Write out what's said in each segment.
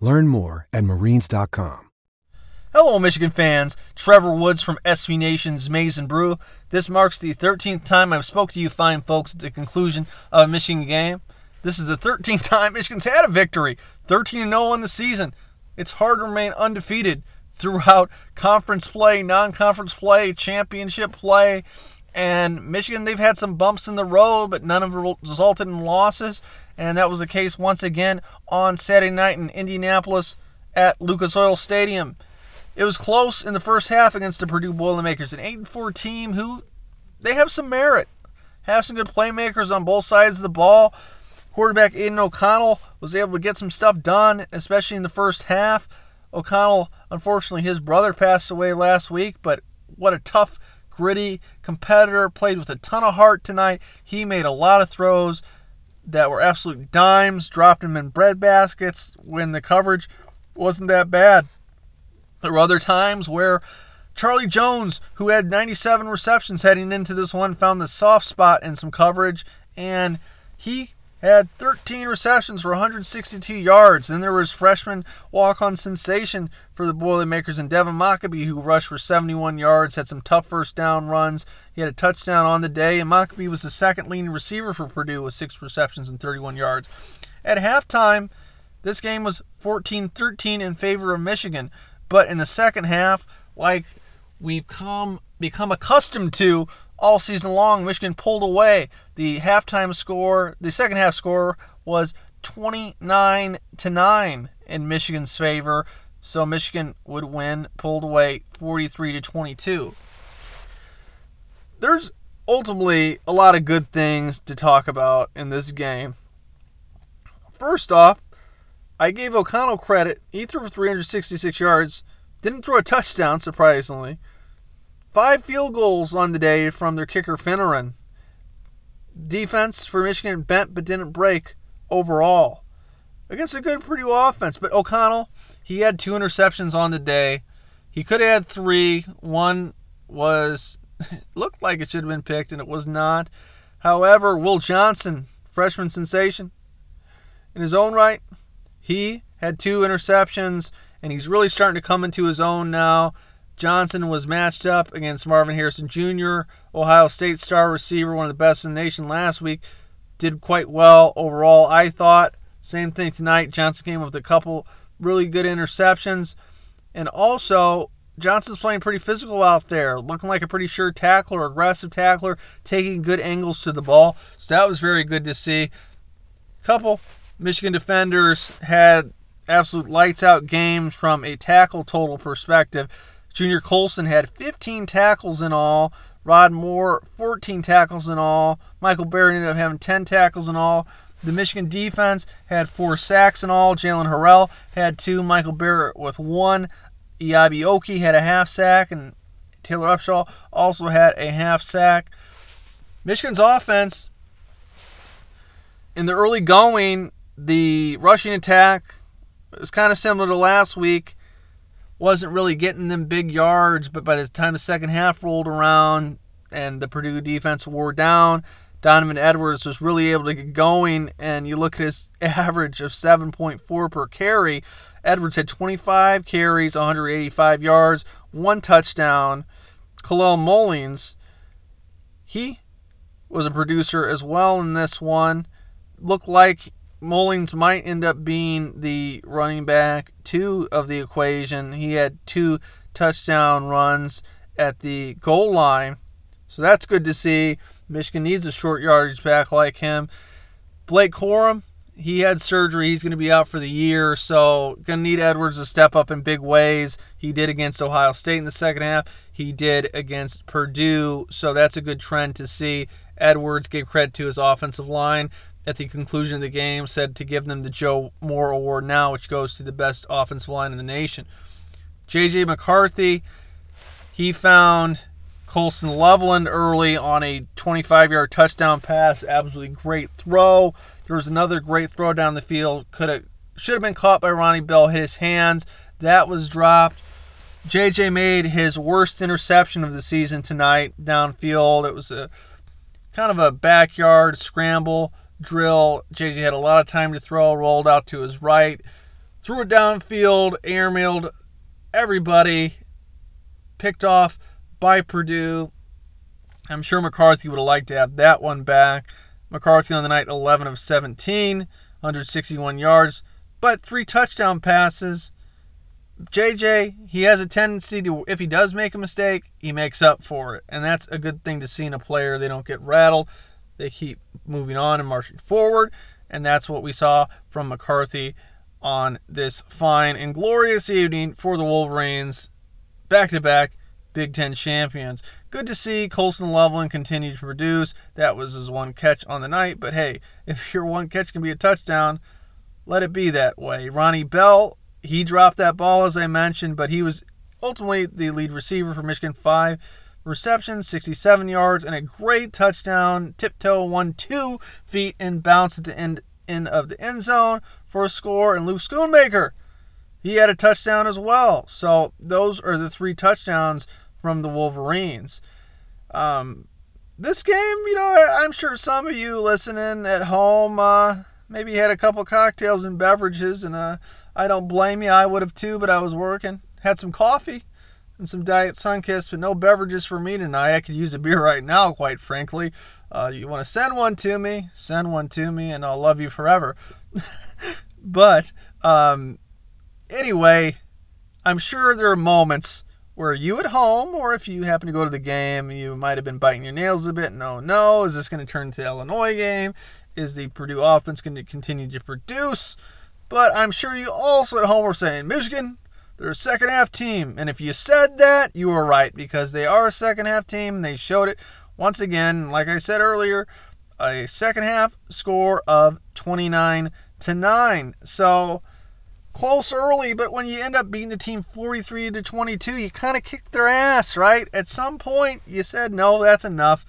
Learn more at marines.com. Hello, Michigan fans. Trevor Woods from SB Nation's Maize and Brew. This marks the 13th time I've spoke to you fine folks at the conclusion of a Michigan game. This is the 13th time Michigan's had a victory, 13 0 in the season. It's hard to remain undefeated throughout conference play, non-conference play, championship play. And Michigan, they've had some bumps in the road, but none have resulted in losses. And that was the case once again on Saturday night in Indianapolis at Lucas Oil Stadium. It was close in the first half against the Purdue Boilermakers, an 8 4 team who they have some merit, have some good playmakers on both sides of the ball. Quarterback Aidan O'Connell was able to get some stuff done, especially in the first half. O'Connell, unfortunately, his brother passed away last week, but what a tough gritty competitor, played with a ton of heart tonight. He made a lot of throws that were absolute dimes, dropped him in bread baskets when the coverage wasn't that bad. There were other times where Charlie Jones, who had 97 receptions heading into this one, found the soft spot in some coverage, and he had 13 receptions for 162 yards. Then there was freshman walk-on sensation for the Boilermakers and Devin Mockobee, who rushed for 71 yards, had some tough first down runs. He had a touchdown on the day, and Mockobee was the second leading receiver for Purdue with six receptions and 31 yards. At halftime, this game was 14-13 in favor of Michigan, but in the second half, like we've come become accustomed to all season long. Michigan pulled away. The halftime score, the second half score was 29 to 9 in Michigan's favor. So Michigan would win, pulled away 43 to 22. There's ultimately a lot of good things to talk about in this game. First off, I gave O'Connell credit. He threw for 366 yards, didn't throw a touchdown, surprisingly. Five field goals on the day from their kicker Fineran. Defense for Michigan bent but didn't break overall. Against a good Purdue offense, but O'Connell, he had two interceptions on the day. He could have had three. One was looked like it should have been picked and it was not. However, Will Johnson, freshman sensation, in his own right, he had two interceptions and he's really starting to come into his own now. Johnson was matched up against Marvin Harrison Jr., Ohio State star receiver, one of the best in the nation last week. Did quite well overall, I thought. Same thing tonight. Johnson came up with a couple really good interceptions. And also, Johnson's playing pretty physical out there, looking like a pretty sure tackler, aggressive tackler, taking good angles to the ball. So that was very good to see. Couple Michigan defenders had absolute lights out games from a tackle total perspective. Junior Colson had 15 tackles in all. Rod Moore, 14 tackles in all. Michael Barrett ended up having 10 tackles in all. The Michigan defense had four sacks in all. Jaylen Harrell had two. Michael Barrett with one. Eyabi Okie had a half sack, and Taylor Upshaw also had a half sack. Michigan's offense, in the early going, the rushing attack was kind of similar to last week. Wasn't really getting them big yards, but by the time the second half rolled around and the Purdue defense wore down, Donovan Edwards was really able to get going, and you look at his average of 7.4 per carry. Edwards had 25 carries, 185 yards, one touchdown. Kalel Mullings, he was a producer as well in this one. Looked like Mullings might end up being the running back two of the equation. He had two touchdown runs at the goal line, so that's good to see. Michigan needs a short yardage back like him. Blake Corum, he had surgery. He's going to be out for the year, so going to need Edwards to step up in big ways. He did against Ohio State in the second half. He did against Purdue, so that's a good trend to see. Edwards gave credit to his offensive line at the conclusion of the game, said to give them the Joe Moore Award now, which goes to the best offensive line in the nation. J.J. McCarthy, he found Colston Loveland early on a 25 yard touchdown pass. Absolutely great throw. There was another great throw down the field. Could have should have been caught by Ronnie Bell, hit his hands. That was dropped. JJ made his worst interception of the season tonight downfield. It was a kind of a backyard scramble drill. JJ had a lot of time to throw, rolled out to his right, threw it downfield, airmailed everybody, picked off by Purdue. I'm sure McCarthy would have liked to have that one back. McCarthy on the night, 11 of 17, 161 yards, but three touchdown passes. JJ, he has a tendency to, if he does make a mistake, he makes up for it. And that's a good thing to see in a player. They don't get rattled, they keep moving on and marching forward. And that's what we saw from McCarthy on this fine and glorious evening for the Wolverines. Back to back Big Ten champions. Good to see Colston Loveland continue to produce. That was his one catch on the night, but hey, if your one catch can be a touchdown, let it be that way. Ronnie Bell, he dropped that ball as I mentioned, but he was ultimately the lead receiver for Michigan. Five receptions, 67 yards, and a great touchdown. Tiptoe one two feet and bounce at the end, end of the end zone for a score. And Luke Schoonmaker, he had a touchdown as well. So those are the three touchdowns from the Wolverines. Um, this game, you know, I'm sure some of you listening at home uh, maybe had a couple cocktails and beverages, and uh, I don't blame you. I would have too, but I was working. Had some coffee and some Diet Sunkist, but no beverages for me tonight. I could use a beer right now, quite frankly. Uh, you want to send one to me? Send one to me, and I'll love you forever. but um, anyway, I'm sure there are moments where you at home, or if you happen to go to the game, you might have been biting your nails a bit. No, no. Is this going to turn into the Illinois game? Is the Purdue offense going to continue to produce? But I'm sure you also at home are saying, Michigan, they're a second half team. And if you said that, you were right because they are a second half team. They showed it once again, like I said earlier, a second half score of 29 to 9. So close early, but when you end up beating the team 43 to 22, you kind of kicked their ass, right? At some point, you said, no, that's enough.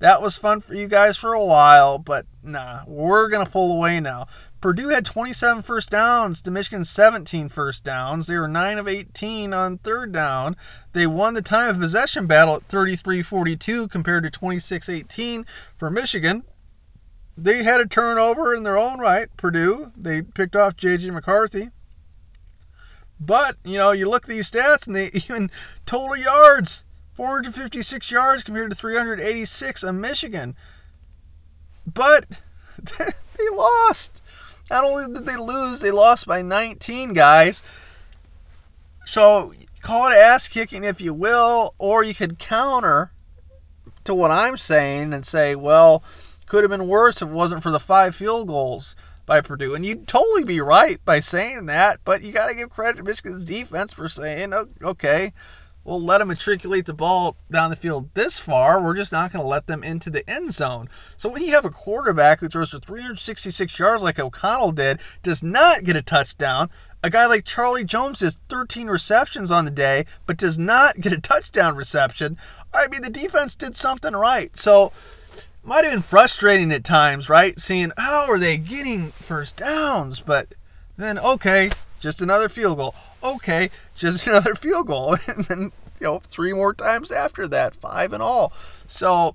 That was fun for you guys for a while, but nah, we're going to pull away now. Purdue had 27 first downs to Michigan's 17 first downs. They were 9 of 18 on third down. They won the time of possession battle at 33 42 compared to 26 18 for Michigan. They had a turnover in their own right, Purdue. They picked off J.J. McCarthy. But, you know, you look at these stats and they even total yards 456 yards compared to 386 of Michigan. But they lost. Not only did they lose, they lost by 19, guys. So call it ass kicking if you will, or you could counter to what I'm saying and say, well, could have been worse if it wasn't for the five field goals by Purdue. And you'd totally be right by saying that, but you got to give credit to Michigan's defense for saying, oh, okay, we'll let them matriculate the ball down the field this far. We're just not going to let them into the end zone. So when you have a quarterback who throws for 366 yards like O'Connell did, does not get a touchdown, a guy like Charlie Jones has 13 receptions on the day, but does not get a touchdown reception, I mean, the defense did something right. So, might have been frustrating at times, right? Seeing how are they getting first downs, but then okay, just another field goal. Okay, just another field goal, and then you know three more times after that, five and all. So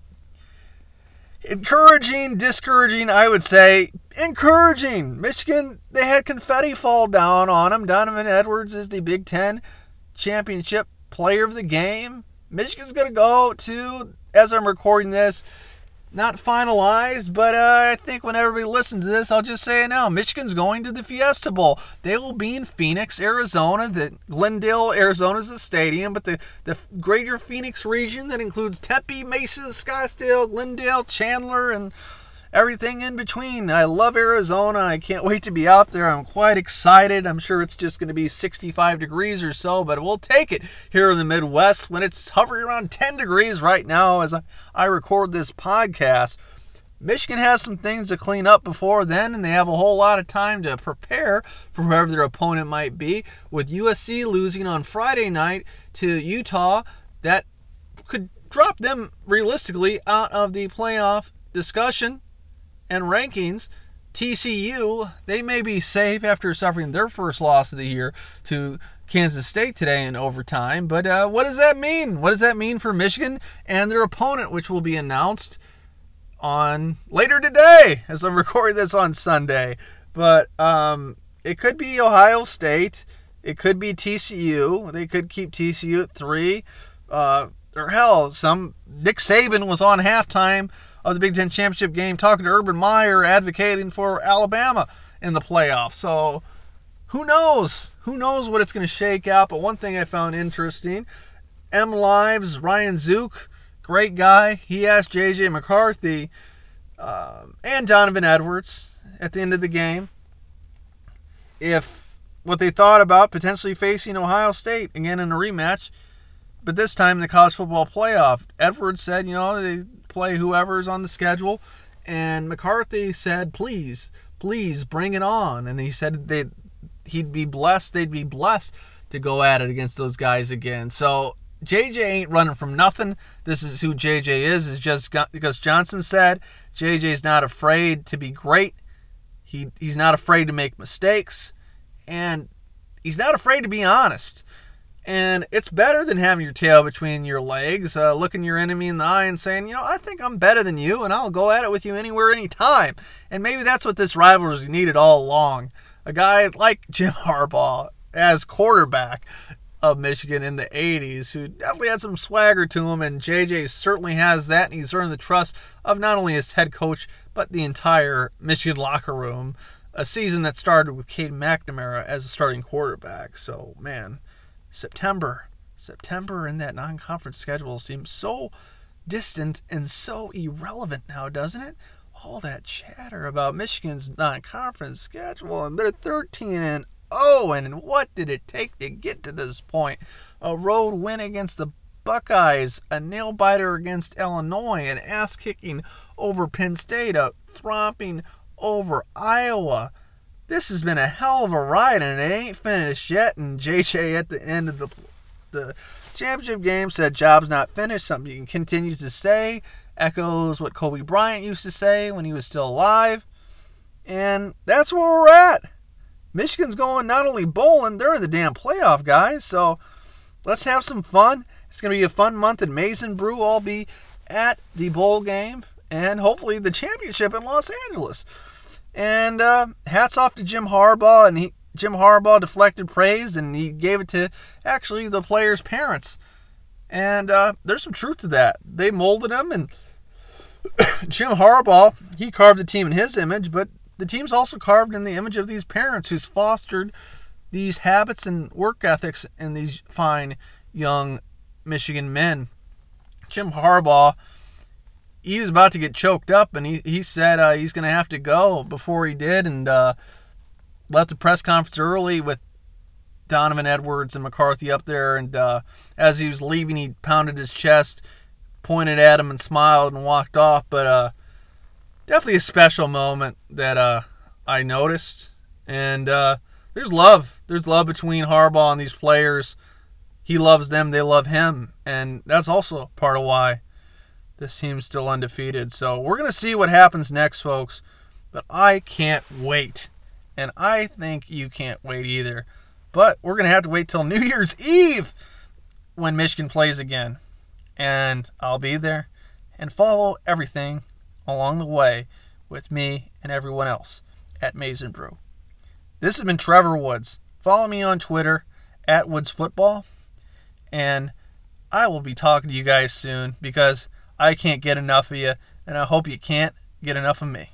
encouraging, discouraging, I would say encouraging. Michigan, they had confetti fall down on them. Donovan Edwards is the Big Ten championship player of the game. Michigan's going to go to, as I'm recording this, not finalized, but uh, I think when everybody listens to this, I'll just say it now. Michigan's going to the Fiesta Bowl. They will be in Phoenix, Arizona. The Glendale, Arizona is the stadium, but the, the greater Phoenix region that includes Tempe, Mesa, Scottsdale, Glendale, Chandler, and everything in between. I love Arizona. I can't wait to be out there. I'm quite excited. I'm sure it's just going to be 65 degrees or so, but we'll take it here in the Midwest when it's hovering around 10 degrees right now as I record this podcast. Michigan has some things to clean up before then, and they have a whole lot of time to prepare for whoever their opponent might be. With USC losing on Friday night to Utah, that could drop them realistically out of the playoff discussion and rankings, TCU, they may be safe after suffering their first loss of the year to Kansas State today in overtime. But uh, what does that mean? What does that mean for Michigan and their opponent, which will be announced on later today as I'm recording this on Sunday? But um, it could be Ohio State. It could be TCU. They could keep TCU at three. Uh, or hell, some Nick Saban was on halftime of the Big Ten championship game, talking to Urban Meyer, advocating for Alabama in the playoffs. So who knows? Who knows what it's going to shake out? But one thing I found interesting MLive's Ryan Zuke, great guy. He asked JJ McCarthy uh, and Donovan Edwards at the end of the game if what they thought about potentially facing Ohio State again in a rematch, but this time in the college football playoff. Edwards said, you know, they play whoever's on the schedule. And McCarthy said, please, please bring it on. And he said they he'd be blessed, they'd be blessed to go at it against those guys again. So JJ ain't running from nothing. This is who JJ is. Is just because Johnson said JJ's not afraid to be great. He he's not afraid to make mistakes, and he's not afraid to be honest. And it's better than having your tail between your legs, uh, looking your enemy in the eye and saying, you know, I think I'm better than you and I'll go at it with you anywhere, anytime. And maybe that's what this rivalry needed all along. A guy like Jim Harbaugh as quarterback of Michigan in the 80s who definitely had some swagger to him. And JJ certainly has that. And he's earned the trust of not only his head coach, but the entire Michigan locker room. A season that started with Cade McNamara as a starting quarterback. So, man September. September in that non conference schedule seems so distant and so irrelevant now, doesn't it? All that chatter about Michigan's non conference schedule and they're 13 and 0, and what did it take to get to this point? A road win against the Buckeyes, a nail biter against Illinois, an ass kicking over Penn State, a thromping over Iowa this has been a hell of a ride and it ain't finished yet. And JJ at the end of the the championship game said job's not finished, something he continues to say, echoes what Kobe Bryant used to say when he was still alive. And that's where we're at. Michigan's going not only bowling, they're in the damn playoff, guys. So let's have some fun. It's going to be a fun month in Maize n Brew. I'll be at the bowl game and hopefully the championship in Los Angeles. And uh, hats off to Jim Harbaugh, and he, Jim Harbaugh deflected praise, and he gave it to actually the players' parents. And uh, there's some truth to that. They molded him, and Jim Harbaugh he carved the team in his image, but the team's also carved in the image of these parents who's fostered these habits and work ethics in these fine young Michigan men. Jim Harbaugh he was about to get choked up, and he, he said uh, he's going to have to go before he did, and uh, left the press conference early with Donovan Edwards and McCarthy up there, and uh, as he was leaving, he pounded his chest, pointed at him, and smiled and walked off. But uh, definitely a special moment that uh, I noticed, and uh, there's love. There's love between Harbaugh and these players. He loves them, they love him, and that's also part of why this team's still undefeated. So we're gonna see what happens next, folks. But I can't wait. And I think you can't wait either. But we're going to have to wait till New Year's Eve when Michigan plays again. And I'll be there and follow everything along the way with me and everyone else at Maize n Brew. This has been Trevor Woods. Follow me on Twitter at Woods Football. And I will be talking to you guys soon because I can't get enough of you, and I hope you can't get enough of me.